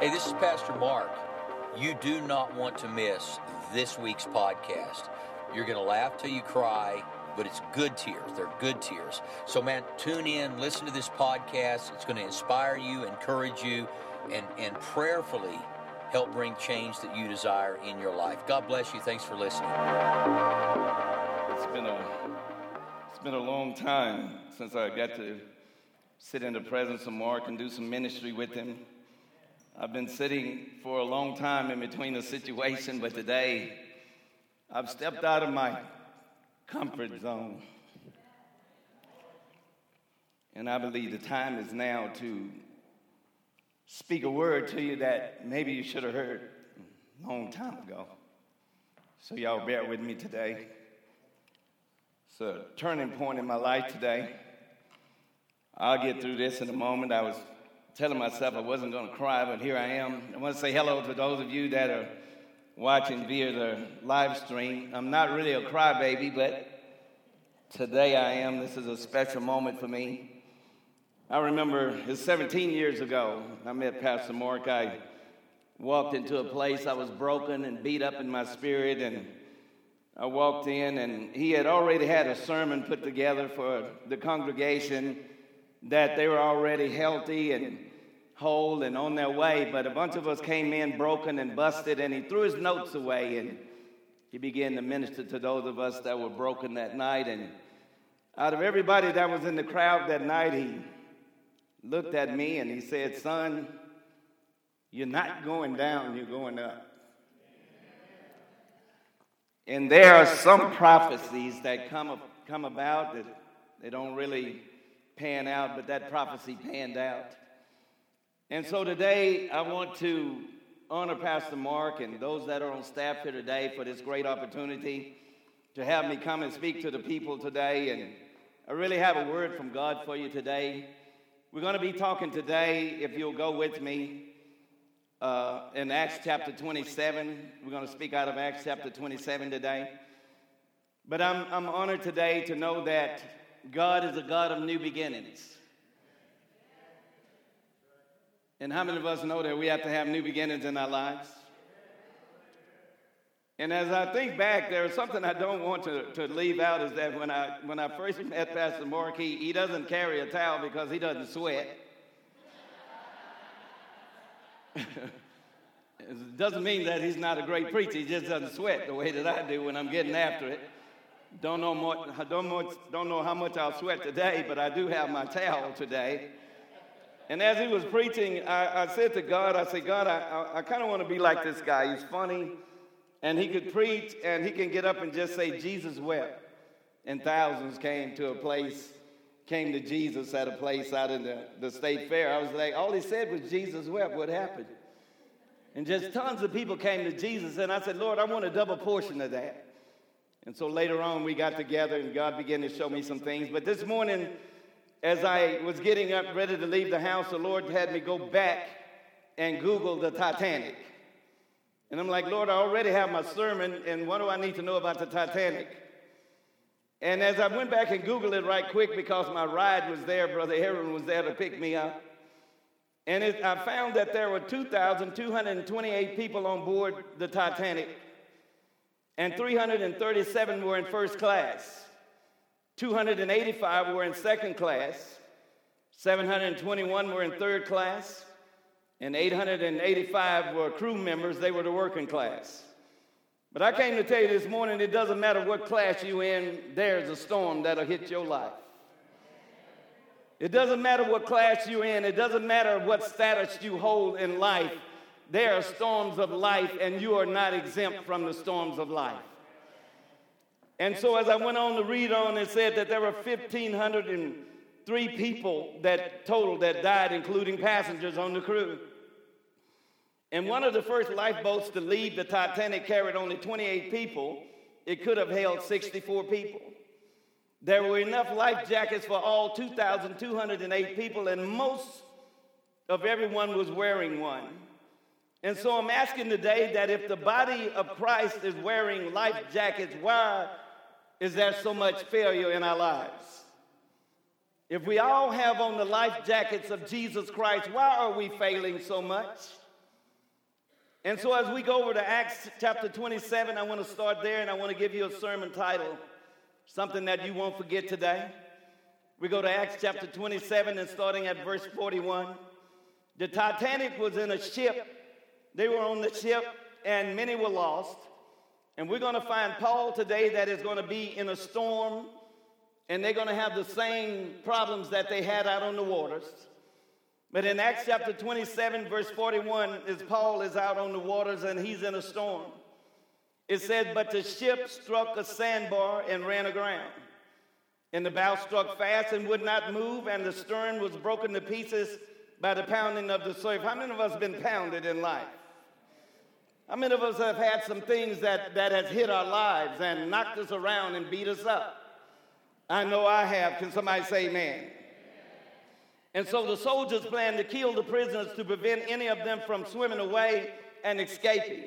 Hey, this is Pastor Mark. You do not want to miss this week's podcast. You're going to laugh till you cry, but it's good tears. They're good tears. So, man, tune in, listen to this podcast. It's going to inspire you, encourage you, and, and prayerfully help bring change that you desire in your life. God bless you. Thanks for listening. It's been a it's been a long time since I got to sit in the presence of Mark and do some ministry with him. I've been sitting for a long time in between the situation, but today I've stepped out of my comfort zone. And I believe the time is now to speak a word to you that maybe you should have heard a long time ago. So, y'all bear with me today. It's a turning point in my life today. I'll get through this in a moment. I was telling myself I wasn't going to cry, but here I am. I want to say hello to those of you that are watching via the live stream. I'm not really a crybaby, but today I am. This is a special moment for me. I remember it's 17 years ago. I met Pastor Mark. I walked into a place I was broken and beat up in my spirit, and I walked in, and he had already had a sermon put together for the congregation that they were already healthy and whole and on their way, but a bunch of us came in broken and busted, and he threw his notes away and he began to minister to those of us that were broken that night. And out of everybody that was in the crowd that night, he looked at me and he said, Son, you're not going down, you're going up. And there are some prophecies that come, come about that they don't really pan out, but that prophecy panned out. And so today I want to honor Pastor Mark and those that are on staff here today for this great opportunity to have me come and speak to the people today. And I really have a word from God for you today. We're going to be talking today, if you'll go with me, uh, in Acts chapter 27. We're going to speak out of Acts chapter 27 today. But I'm, I'm honored today to know that God is a God of new beginnings. And how many of us know that we have to have new beginnings in our lives? And as I think back, there's something I don't want to, to leave out is that when I, when I first met Pastor Mark, he, he doesn't carry a towel because he doesn't sweat. it doesn't mean that he's not a great preacher, he just doesn't sweat the way that I do when I'm getting after it. Don't know, don't, more, don't know how much I'll sweat today, but I do have my towel today. And as he was preaching, I, I said to God, I said, God, I, I, I kind of want to be like this guy. He's funny, and he could preach, and he can get up and just say, Jesus wept. And thousands came to a place, came to Jesus at a place out in the, the state fair. I was like, all he said was, Jesus wept. What happened? And just tons of people came to Jesus, and I said, Lord, I want a double portion of that. And so later on, we got together and God began to show me some things. But this morning, as I was getting up ready to leave the house, the Lord had me go back and Google the Titanic. And I'm like, Lord, I already have my sermon, and what do I need to know about the Titanic? And as I went back and Googled it right quick because my ride was there, Brother Aaron was there to pick me up. And it, I found that there were 2,228 people on board the Titanic and 337 were in first class. 285 were in second class. 721 were in third class. And 885 were crew members, they were the working class. But I came to tell you this morning it doesn't matter what class you're in, there's a storm that'll hit your life. It doesn't matter what class you're in, it doesn't matter what status you hold in life there are storms of life, and you are not exempt from the storms of life. And so, as I went on to read on, it said that there were 1,503 people that total that died, including passengers on the crew. And one of the first lifeboats to leave the Titanic carried only 28 people. It could have held 64 people. There were enough life jackets for all 2,208 people, and most of everyone was wearing one. And so I'm asking today that if the body of Christ is wearing life jackets, why is there so much failure in our lives? If we all have on the life jackets of Jesus Christ, why are we failing so much? And so, as we go over to Acts chapter 27, I want to start there and I want to give you a sermon title, something that you won't forget today. We go to Acts chapter 27 and starting at verse 41. The Titanic was in a ship. They were on the ship and many were lost. And we're going to find Paul today that is going to be in a storm and they're going to have the same problems that they had out on the waters. But in Acts chapter 27, verse 41, as Paul is out on the waters and he's in a storm, it said, But the ship struck a sandbar and ran aground. And the bow struck fast and would not move, and the stern was broken to pieces by the pounding of the surf. How many of us have been pounded in life? How many of us have had some things that, that has hit our lives and knocked us around and beat us up? I know I have. Can somebody say amen? And so the soldiers planned to kill the prisoners to prevent any of them from swimming away and escaping.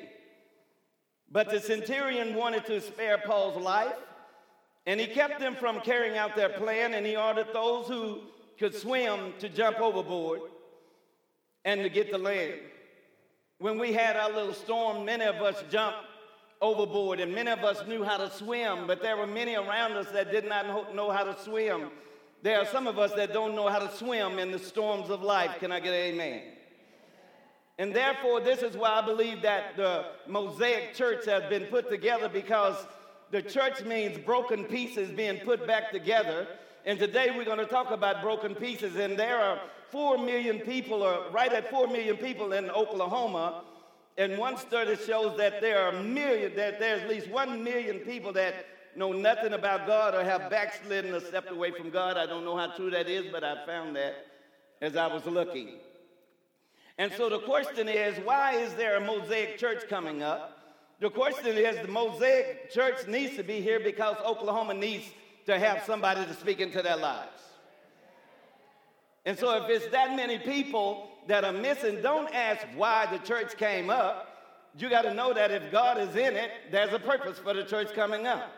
But the centurion wanted to spare Paul's life, and he kept them from carrying out their plan, and he ordered those who could swim to jump overboard and to get to land. When we had our little storm, many of us jumped overboard, and many of us knew how to swim, but there were many around us that did not know how to swim. There are some of us that don't know how to swim in the storms of life. Can I get an amen? And therefore, this is why I believe that the Mosaic church has been put together because the church means broken pieces being put back together. And today we're going to talk about broken pieces. And there are four million people, or right at four million people in Oklahoma. And one study shows that there are million, that there's at least one million people that know nothing about God or have backslidden or stepped away from God. I don't know how true that is, but I found that as I was looking. And so the question is why is there a Mosaic church coming up? The question is the Mosaic church needs to be here because Oklahoma needs to have somebody to speak into their lives. And so if it's that many people that are missing, don't ask why the church came up. You got to know that if God is in it, there's a purpose for the church coming up.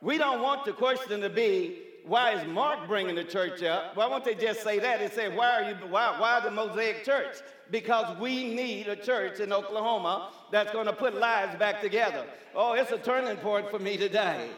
We don't want the question to be, why is Mark bringing the church up? Why won't they just say that? They say, why are you, why, why the Mosaic church? Because we need a church in Oklahoma that's going to put lives back together. Oh, it's a turning point for me today.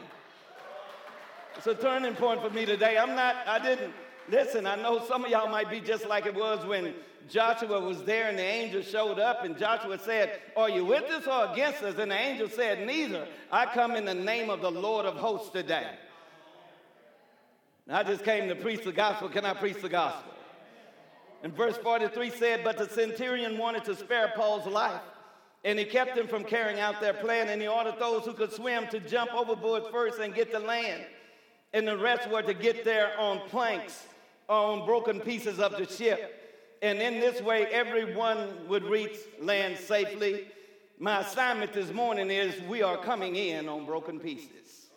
It's a turning point for me today. I'm not, I didn't, listen, I know some of y'all might be just like it was when Joshua was there and the angel showed up and Joshua said, Are you with us or against us? And the angel said, Neither. I come in the name of the Lord of hosts today. I just came to preach the gospel. Can I preach the gospel? And verse 43 said, But the centurion wanted to spare Paul's life, and he kept them from carrying out their plan, and he ordered those who could swim to jump overboard first and get to land. And the rest were to get there on planks, on broken pieces of the ship and in this way, everyone would reach land safely. My assignment this morning is we are coming in on broken pieces.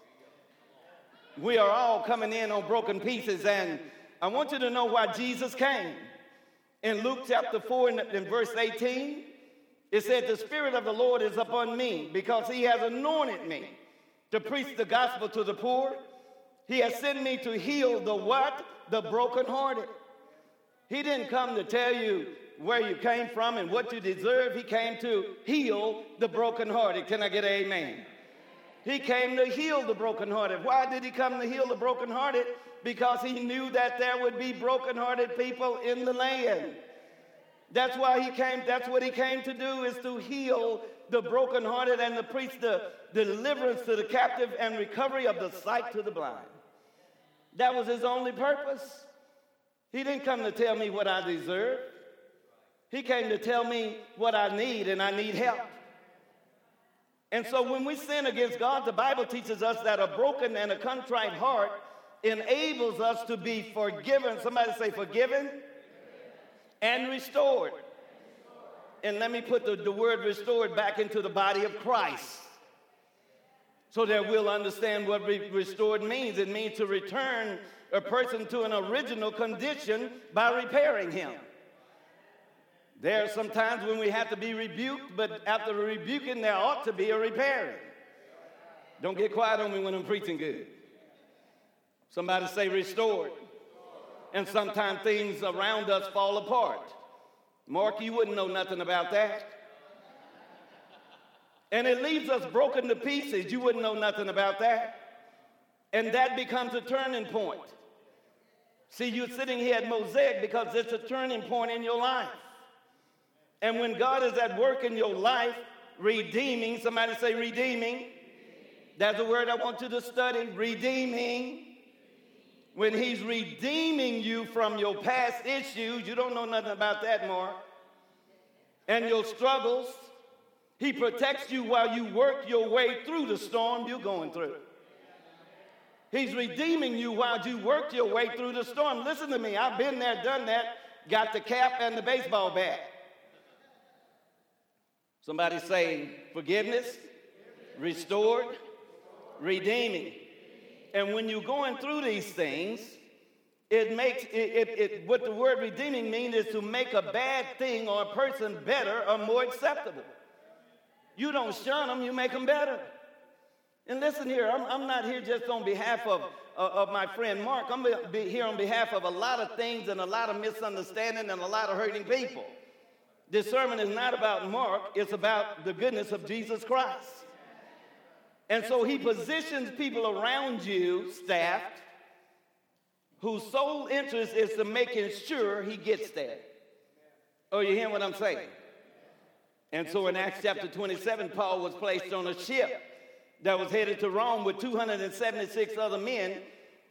We are all coming in on broken pieces, and I want you to know why Jesus came. In Luke chapter 4 and verse 18, it said, The Spirit of the Lord is upon me because he has anointed me to preach the gospel to the poor. He has sent me to heal the what? The brokenhearted he didn't come to tell you where you came from and what you deserve. He came to heal the brokenhearted. Can I get an amen? He came to heal the brokenhearted. Why did he come to heal the brokenhearted? Because he knew that there would be brokenhearted people in the land. That's why he came, that's what he came to do, is to heal the brokenhearted and to preach the deliverance to the captive and recovery of the sight to the blind. That was his only purpose. He didn't come to tell me what I deserve. He came to tell me what I need, and I need help. And so when we sin against God, the Bible teaches us that a broken and a contrite heart enables us to be forgiven. Somebody say, forgiven and restored. And let me put the, the word restored back into the body of Christ so that we'll understand what re- restored means. It means to return a person to an original condition by repairing him. There are some times when we have to be rebuked, but after the rebuking, there ought to be a repairing. Don't get quiet on me when I'm preaching good. Somebody say restored. And sometimes things around us fall apart. Mark, you wouldn't know nothing about that. And it leaves us broken to pieces. You wouldn't know nothing about that. And that becomes a turning point. See, you're sitting here at Mosaic because it's a turning point in your life. And when God is at work in your life, redeeming, somebody say redeeming. That's a word I want you to study redeeming. When He's redeeming you from your past issues, you don't know nothing about that, Mark, and your struggles, He protects you while you work your way through the storm you're going through. He's redeeming you while you work your way through the storm. Listen to me, I've been there, done that, got the cap and the baseball bat. Somebody say forgiveness, restored, redeeming. And when you're going through these things, it makes it, it, it, what the word redeeming means is to make a bad thing or a person better or more acceptable. You don't shun them, you make them better. And listen here, I'm, I'm not here just on behalf of, uh, of my friend Mark. I'm here on behalf of a lot of things and a lot of misunderstanding and a lot of hurting people. This sermon is not about Mark, it's about the goodness of Jesus Christ. And so he positions people around you, staffed, whose sole interest is to making sure he gets there. Oh, you hear what I'm saying? And so in Acts chapter 27, Paul was placed on a ship that was headed to Rome with 276 other men.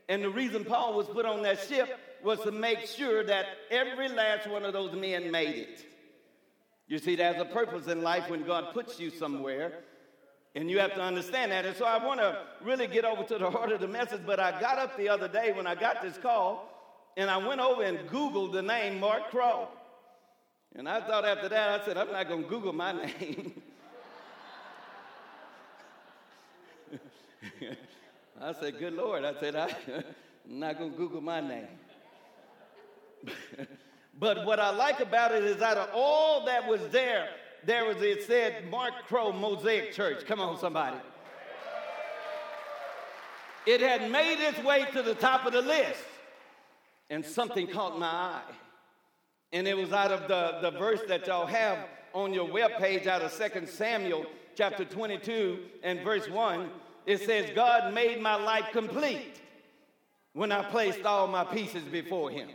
And the reason Paul was put on that ship was to make sure that every last one of those men made it. You see, there's a purpose in life when God puts you somewhere, and you have to understand that. And so I want to really get over to the heart of the message, but I got up the other day when I got this call, and I went over and Googled the name Mark Crow. And I thought after that, I said, I'm not going to Google my name. I said, Good Lord. I said, I'm not going to Google my name. but what I like about it is out of all that was there, there was, it said, Mark Crow Mosaic Church. Come on, somebody. It had made its way to the top of the list, and something caught my eye. And it was out of the, the verse that y'all have on your webpage out of 2 Samuel chapter 22 and verse 1 it says, God made my life complete when I placed all my pieces before him.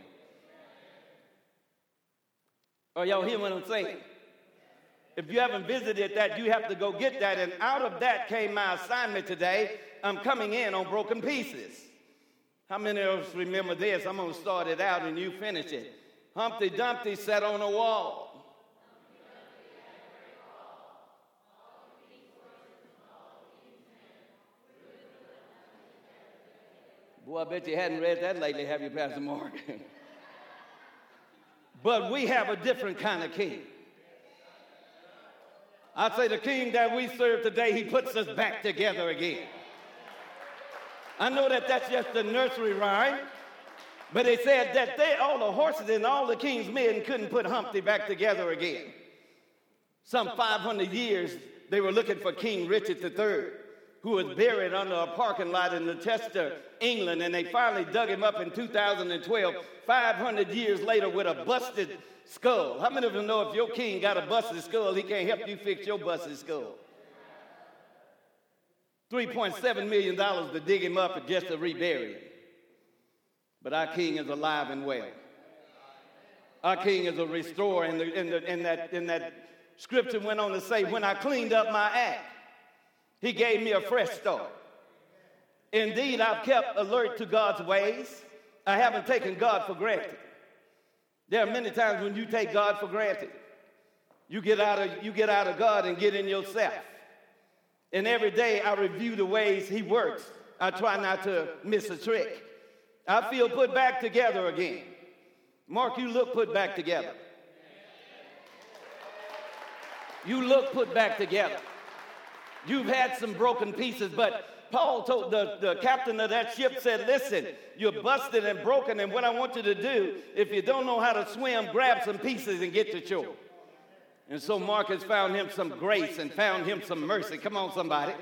Are y'all hear what I'm saying? If you haven't visited that, you have to go get that. And out of that came my assignment today. I'm coming in on broken pieces. How many of us remember this? I'm going to start it out and you finish it. Humpty Dumpty sat on a wall. Boy, I bet you hadn't read that lately, have you, Pastor Mark? but we have a different kind of king. I'd say the king that we serve today, he puts us back together again. I know that that's just a nursery rhyme, but they said that they, all the horses and all the king's men couldn't put Humpty back together again. Some 500 years, they were looking for King Richard III who was buried under a parking lot in Leicester, England, and they finally dug him up in 2012, 500 years later, with a busted skull. How many of you know if your king got a busted skull, he can't help you fix your busted skull? $3.7 million to dig him up and just to rebury him. But our king is alive and well. Our king is a restorer, and, the, and, the, and, that, and that scripture went on to say, When I cleaned up my act, he gave me a fresh start. Indeed, I've kept alert to God's ways. I haven't taken God for granted. There are many times when you take God for granted. You get out of, you get out of God and get in yourself. And every day I review the ways He works. I try not to miss a trick. I feel put back together again. Mark, you look put back together. You look put back together. You've had some broken pieces, but Paul told the, the captain of that ship said, Listen, you're busted and broken, and what I want you to do, if you don't know how to swim, grab some pieces and get to shore. And so Marcus found him some grace and found him some mercy. Come on, somebody.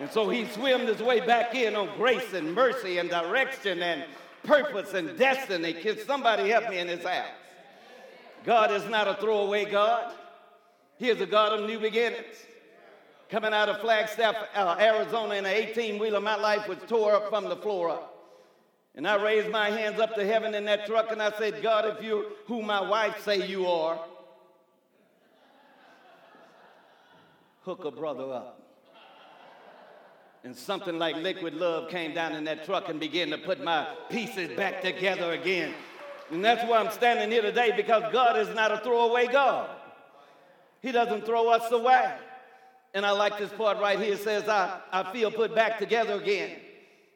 And so he swam his way back in on grace and mercy and direction and purpose and destiny. Can somebody help me in this house? God is not a throwaway God. He is a God of new beginnings. coming out of Flagstaff, uh, Arizona in an 18 wheeler. My life was tore up from the floor up. And I raised my hands up to heaven in that truck and I said, God, if you're who my wife say you are, hook a brother up. And something like liquid love came down in that truck and began to put my pieces back together again. And that's why I'm standing here today because God is not a throwaway God. He doesn't throw us away. And I like this part right here. It says, I, I feel put back together again.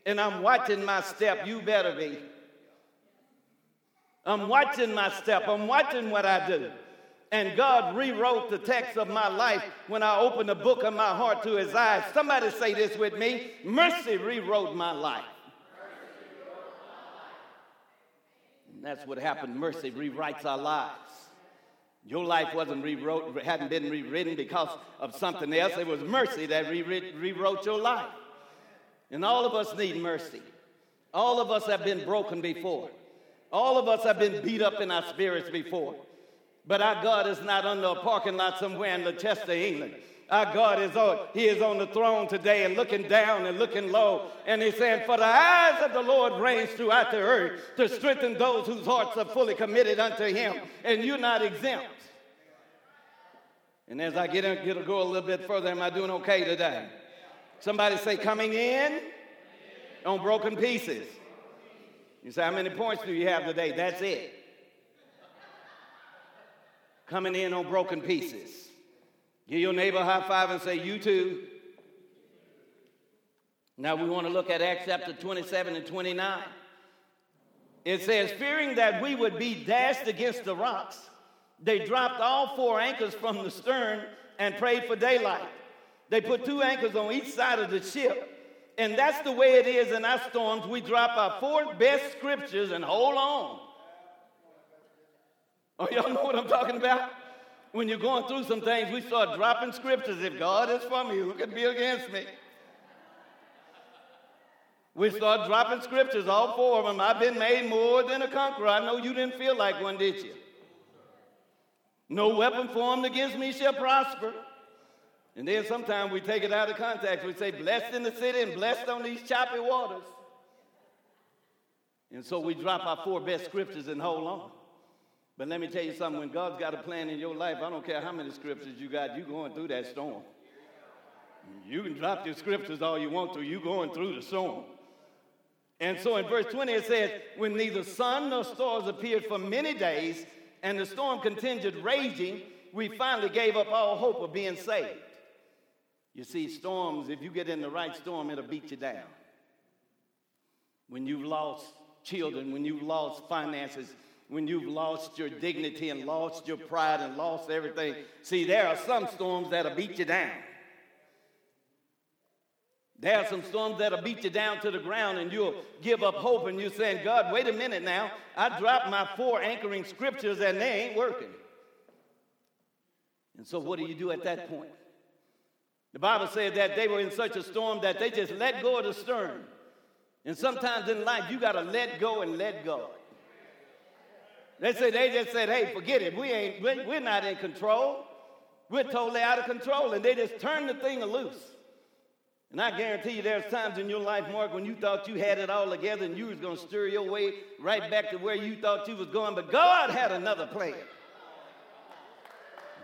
And I'm watching my step. You better be. I'm watching my step. I'm watching what I do. And God rewrote the text of my life when I opened the book of my heart to his eyes. Somebody say this with me Mercy rewrote my life. And that's what happened. Mercy rewrites our lives. Your life wasn't rewrote, hadn't been rewritten because of something else. It was mercy that rewrote your life. And all of us need mercy. All of us have been broken before. All of us have been beat up in our spirits before. But our God is not under a parking lot somewhere in Leicester, England. Our God is on, He is on the throne today and looking down and looking low. And He's saying, For the eyes of the Lord reigns throughout the earth to strengthen those whose hearts are fully committed unto Him. And you're not exempt. And as I get, in, get to go a little bit further, am I doing okay today? Somebody say, coming in on broken pieces. You say, how many points do you have today? That's it. Coming in on broken pieces. Give your neighbor a high five and say, You too. Now we want to look at Acts chapter 27 and 29. It says, Fearing that we would be dashed against the rocks, they dropped all four anchors from the stern and prayed for daylight. They put two anchors on each side of the ship. And that's the way it is in our storms. We drop our four best scriptures and hold on. Oh, y'all know what I'm talking about? When you're going through some things, we start dropping scriptures. If God is for me, who can be against me? We start dropping scriptures, all four of them. I've been made more than a conqueror. I know you didn't feel like one, did you? No weapon formed against me shall prosper. And then sometimes we take it out of context. We say, blessed in the city and blessed on these choppy waters. And so we drop our four best scriptures and hold on. But let me tell you something when God's got a plan in your life, I don't care how many scriptures you got, you're going through that storm. You can drop your scriptures all you want to, you're going through the storm. And so in verse 20 it says, When neither sun nor stars appeared for many days, and the storm continued raging, we finally gave up all hope of being saved. You see, storms, if you get in the right storm, it'll beat you down. When you've lost children, when you've lost finances, when you've lost your dignity and lost your pride and lost everything. See, there are some storms that'll beat you down. There are some storms that'll beat you down to the ground and you'll give up hope and you're saying, God, wait a minute now. I dropped my four anchoring scriptures and they ain't working. And so, what do you do at that point? The Bible said that they were in such a storm that they just let go of the stern. And sometimes in life, you got to let go and let go. They said they just said, "Hey, forget it. We ain't. We're not in control. We're totally out of control." And they just turned the thing loose. And I guarantee you, there's times in your life, Mark, when you thought you had it all together and you was going to steer your way right back to where you thought you was going, but God had another plan.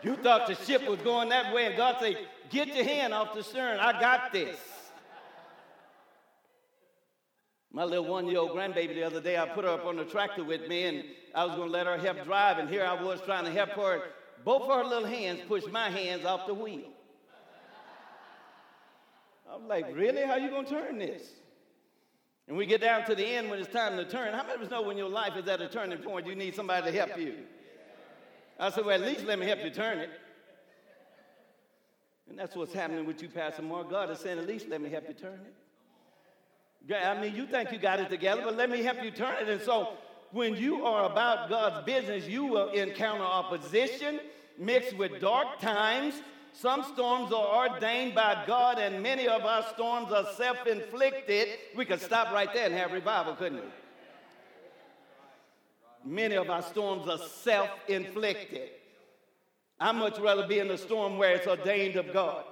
You thought the ship was going that way, and God said, Get your hand off the stern. I got this. My little one year old grandbaby the other day, I put her up on the tractor with me, and I was going to let her help drive, and here I was trying to help her. Both of her little hands pushed my hands off the wheel. I'm like, really? How you going to turn this? And we get down to the end when it's time to turn. How many of us know when your life is at a turning point, you need somebody to help you? I said, well, at least let me help you turn it. And that's what's happening with you, Pastor Mark. God is saying, at least let me help you turn it. I mean, you think you got it together, but let me help you turn it. And so, when you are about God's business, you will encounter opposition mixed with dark times. Some storms are ordained by God, and many of our storms are self inflicted. We could stop right there and have revival, couldn't we? Many of our storms are self inflicted. I'd much rather be in a storm where it's ordained of God.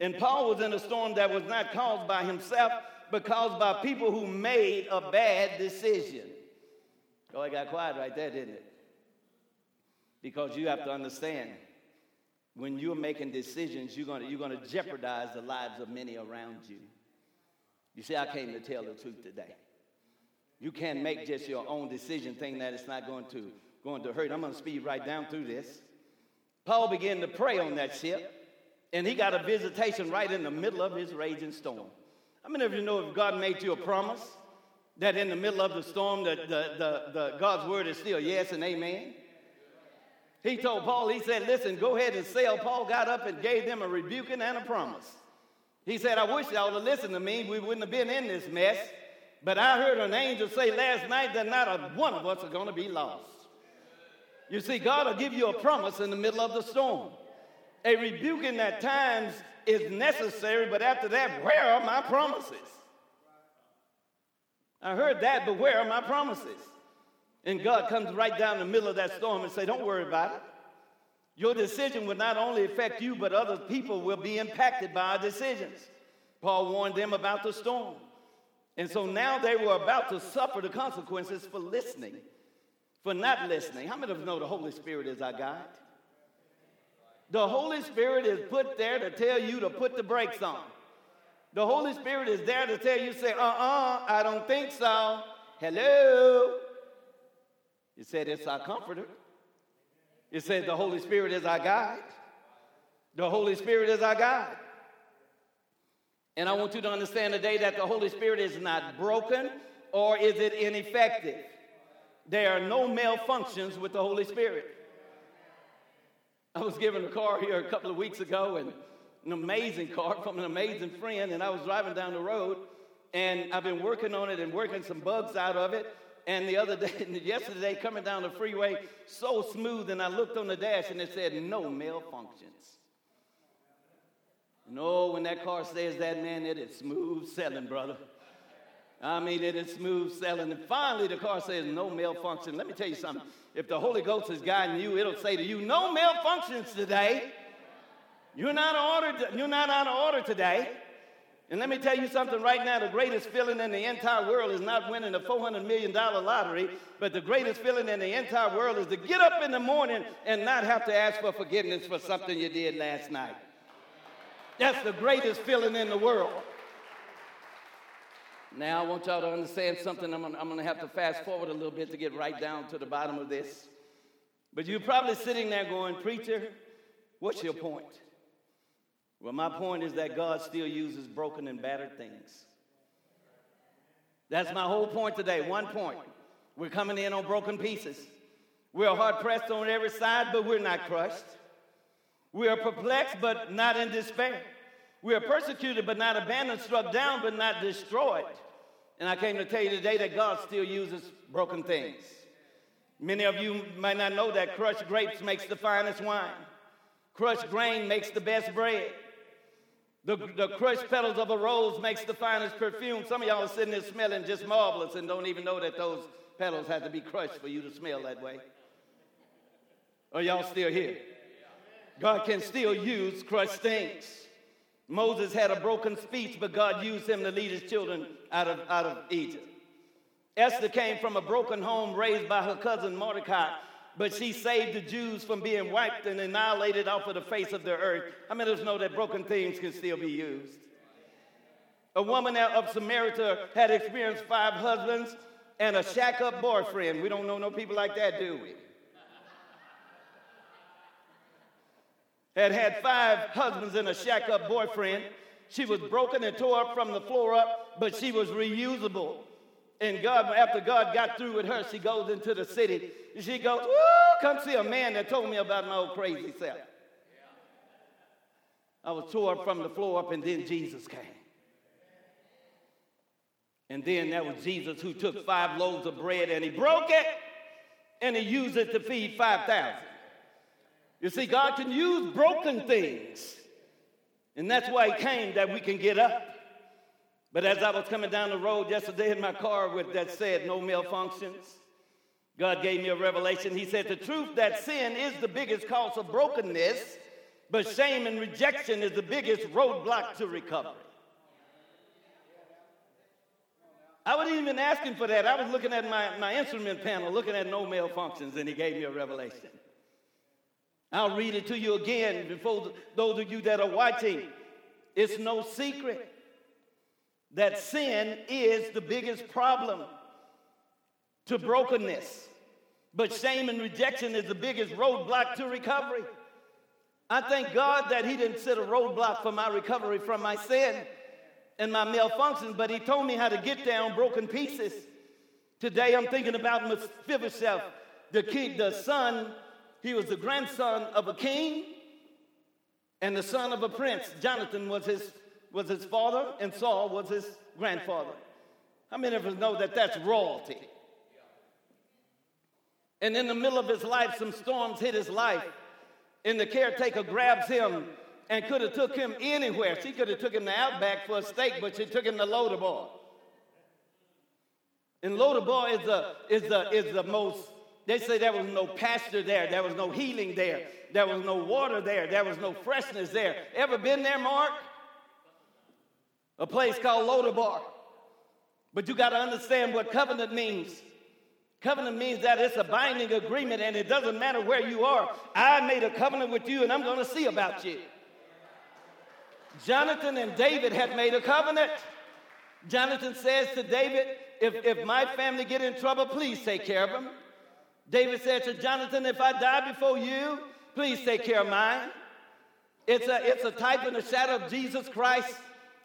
And Paul was in a storm that was not caused by himself, but caused by people who made a bad decision. Oh, I got quiet right there, didn't it? Because you have to understand when you're making decisions, you're gonna, you're gonna jeopardize the lives of many around you. You see, I came to tell the truth today. You can't make just your own decision thinking that it's not going to, going to hurt. I'm to speed right down through this. Paul began to pray on that ship, and he got a visitation right in the middle of his raging storm. How many of you know if God made you a promise that in the middle of the storm, that the, the, the, God's word is still yes and amen? He told Paul, he said, listen, go ahead and sail. Paul got up and gave them a rebuking and a promise. He said, I wish y'all would listened to me. We wouldn't have been in this mess. But I heard an angel say last night that not a one of us are going to be lost. You see, God will give you a promise in the middle of the storm. A rebuking at times is necessary, but after that, where are my promises? I heard that, but where are my promises? And God comes right down the middle of that storm and say, Don't worry about it. Your decision will not only affect you, but other people will be impacted by our decisions. Paul warned them about the storm. And so now they were about to suffer the consequences for listening, for not listening. How many of us know the Holy Spirit is our guide? The Holy Spirit is put there to tell you to put the brakes on. The Holy Spirit is there to tell you, say, uh uh I don't think so. Hello. You said it's our comforter. It said the Holy Spirit is our guide. The Holy Spirit is our guide. And I want you to understand today that the Holy Spirit is not broken or is it ineffective. There are no malfunctions with the Holy Spirit. I was given a car here a couple of weeks ago, and an amazing car from an amazing friend, and I was driving down the road, and I've been working on it and working some bugs out of it. And the other day, yesterday, coming down the freeway, so smooth, and I looked on the dash and it said no malfunctions. No, when that car says that, man, it is smooth selling, brother. I mean, it is smooth selling. And finally, the car says no malfunction. Let me tell you something. If the Holy Ghost is guiding you, it'll say to you, no malfunctions today. You're not, ordered, you're not out of order today. And let me tell you something right now the greatest feeling in the entire world is not winning a $400 million lottery, but the greatest feeling in the entire world is to get up in the morning and not have to ask for forgiveness for something you did last night. That's the greatest feeling in the world. Now, I want y'all to understand something. I'm gonna, I'm gonna have to fast forward a little bit to get right down to the bottom of this. But you're probably sitting there going, Preacher, what's your point? Well, my point is that God still uses broken and battered things. That's my whole point today. One point. We're coming in on broken pieces. We're hard pressed on every side, but we're not crushed. We are perplexed, but not in despair. We are persecuted, but not abandoned, struck down, but not destroyed. And I came to tell you today that God still uses broken things. Many of you might not know that crushed grapes makes the finest wine. Crushed grain makes the best bread. The, the crushed petals of a rose makes the finest perfume. Some of y'all are sitting there smelling just marvelous and don't even know that those petals had to be crushed for you to smell that way. Are y'all still here? God can still use crushed things. Moses had a broken speech, but God used him to lead his children out of, out of Egypt. Esther came from a broken home raised by her cousin Mordecai, but she saved the Jews from being wiped and annihilated off of the face of the earth. How many of us know that broken things can still be used? A woman of Samaria had experienced five husbands and a shack up boyfriend. We don't know no people like that, do we? Had had five husbands and a shack up boyfriend. She was broken and tore up from the floor up, but she was reusable. And God, after God got through with her, she goes into the city. She goes, Woo, come see a man that told me about my old crazy self. I was tore up from the floor up, and then Jesus came. And then that was Jesus who took five loaves of bread and he broke it and he used it to feed 5,000. You see, God can use broken things. And that's why He came, that we can get up. But as I was coming down the road yesterday in my car with that said no malfunctions, God gave me a revelation. He said, The truth that sin is the biggest cause of brokenness But shame and rejection is the biggest roadblock to recovery. I wasn't even asking for that. I was looking at my, my instrument panel, looking at no malfunctions, and he gave me a revelation. I'll read it to you again before those of you that are watching. It's no secret that sin is the biggest problem to brokenness. But shame and rejection is the biggest roadblock to recovery. I thank God that He didn't set a roadblock for my recovery from my sin and my malfunctions, but He told me how to get down broken pieces. Today I'm thinking about Mephibosheth, the king, the son. He was the grandson of a king and the son of a prince. Jonathan was his, was his father, and Saul was his grandfather. How many of us know that that's royalty? And in the middle of his life, some storms hit his life. And the caretaker grabs him and could have took him anywhere. She could have took him to Outback for a steak, but she took him to Lodabar. And Lodabar is the, is the, is the most, they say there was no pasture there, there was no healing there, there was no water there, there was no freshness there. Ever been there, Mark? A place called Lodabar. But you got to understand what covenant means. Covenant means that it's a binding agreement and it doesn't matter where you are. I made a covenant with you and I'm going to see about you. Jonathan and David had made a covenant. Jonathan says to David, if, if my family get in trouble, please take care of them. David said to Jonathan, if I die before you, please take care of mine. It's a, it's a type and a shadow of Jesus Christ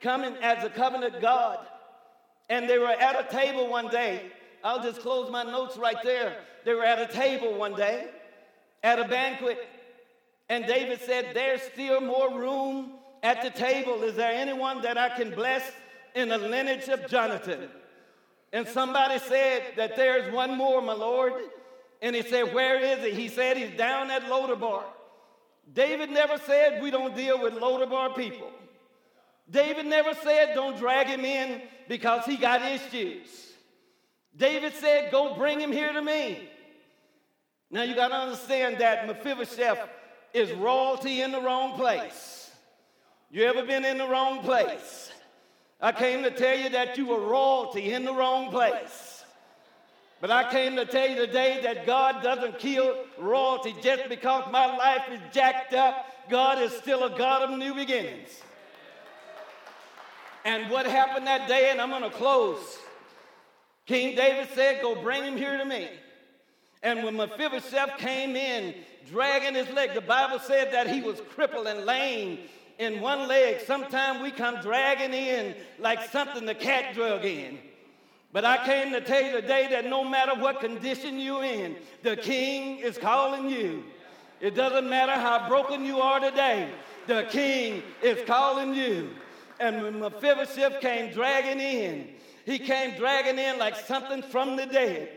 coming as a covenant God. And they were at a table one day I'll just close my notes right there. They were at a table one day at a banquet, and David said, There's still more room at the table. Is there anyone that I can bless in the lineage of Jonathan? And somebody said that there's one more, my Lord. And he said, Where is he? He said, He's down at Lodabar. David never said, We don't deal with Lodabar people. David never said, Don't drag him in because he got issues. David said, Go bring him here to me. Now you got to understand that Mephibosheth is royalty in the wrong place. You ever been in the wrong place? I came to tell you that you were royalty in the wrong place. But I came to tell you today that God doesn't kill royalty just because my life is jacked up. God is still a God of new beginnings. And what happened that day, and I'm going to close. King David said, Go bring him here to me. And when Mephibosheth came in, dragging his leg, the Bible said that he was crippled and lame in one leg. Sometimes we come dragging in like something the cat drug in. But I came to tell you today that no matter what condition you're in, the king is calling you. It doesn't matter how broken you are today, the king is calling you. And when Mephibosheth came dragging in, he came dragging in like something from the dead.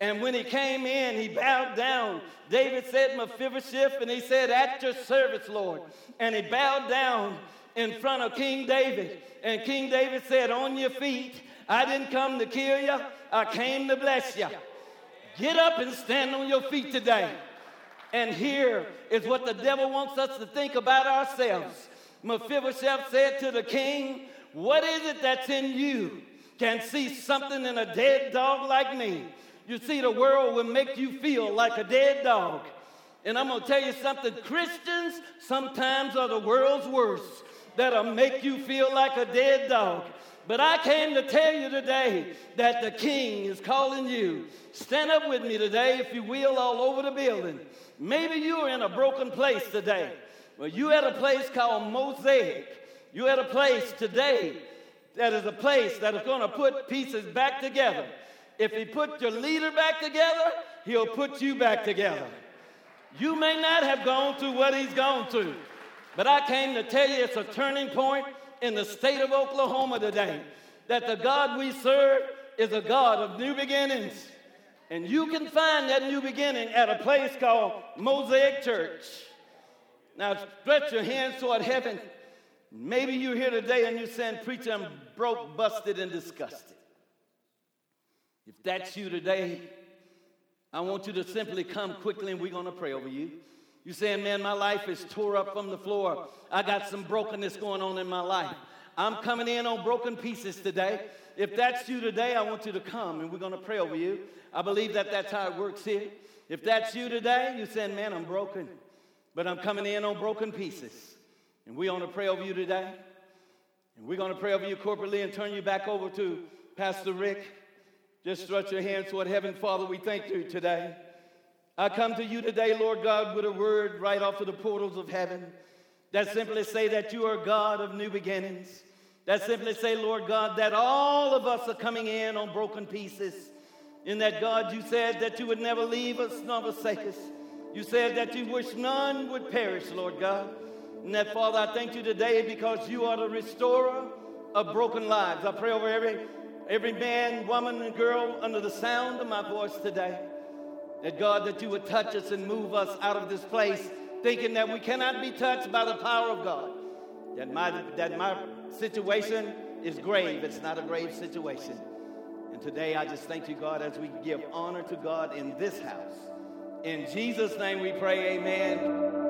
And when he came in, he bowed down. David said, Mephibosheth, and he said, At your service, Lord. And he bowed down in front of King David. And King David said, On your feet. I didn't come to kill you, I came to bless you. Get up and stand on your feet today. And here is what the devil wants us to think about ourselves. Mephibosheth said to the king, What is it that's in you can see something in a dead dog like me. You see, the world will make you feel like a dead dog. And I'm going to tell you something Christians sometimes are the world's worst that'll make you feel like a dead dog. But I came to tell you today that the King is calling you. Stand up with me today, if you will, all over the building. Maybe you're in a broken place today. Well, you at a place called Mosaic. You at a place today that is a place that is going to put pieces back together. If he put your leader back together, he'll put you back together. You may not have gone through what he's gone through, but I came to tell you it's a turning point in the state of Oklahoma today. That the God we serve is a God of new beginnings. And you can find that new beginning at a place called Mosaic Church. Now, stretch your hands toward heaven Maybe you're here today and you're saying, Preacher, I'm broke, busted, and disgusted. If that's you today, I want you to simply come quickly and we're going to pray over you. You saying, man, my life is tore up from the floor. I got some brokenness going on in my life. I'm coming in on broken pieces today. If that's you today, I want you to come and we're going to pray over you. I believe that that's how it works here. If that's you today, you're saying, man, I'm broken, but I'm coming in on broken pieces. And we want to pray over you today. And we're going to pray over you corporately and turn you back over to Pastor Rick. Just stretch your hands toward heaven. Father, we thank you today. I come to you today, Lord God, with a word right off of the portals of heaven that simply say that you are God of new beginnings. That simply say, Lord God, that all of us are coming in on broken pieces. In that, God, you said that you would never leave us nor forsake us. You said that you wish none would perish, Lord God. And that, Father, I thank you today because you are the restorer of broken lives. I pray over every, every man, woman, and girl under the sound of my voice today. That, God, that you would touch us and move us out of this place thinking that we cannot be touched by the power of God. That my, that my situation is grave. It's not a grave situation. And today I just thank you, God, as we give honor to God in this house. In Jesus' name we pray, amen.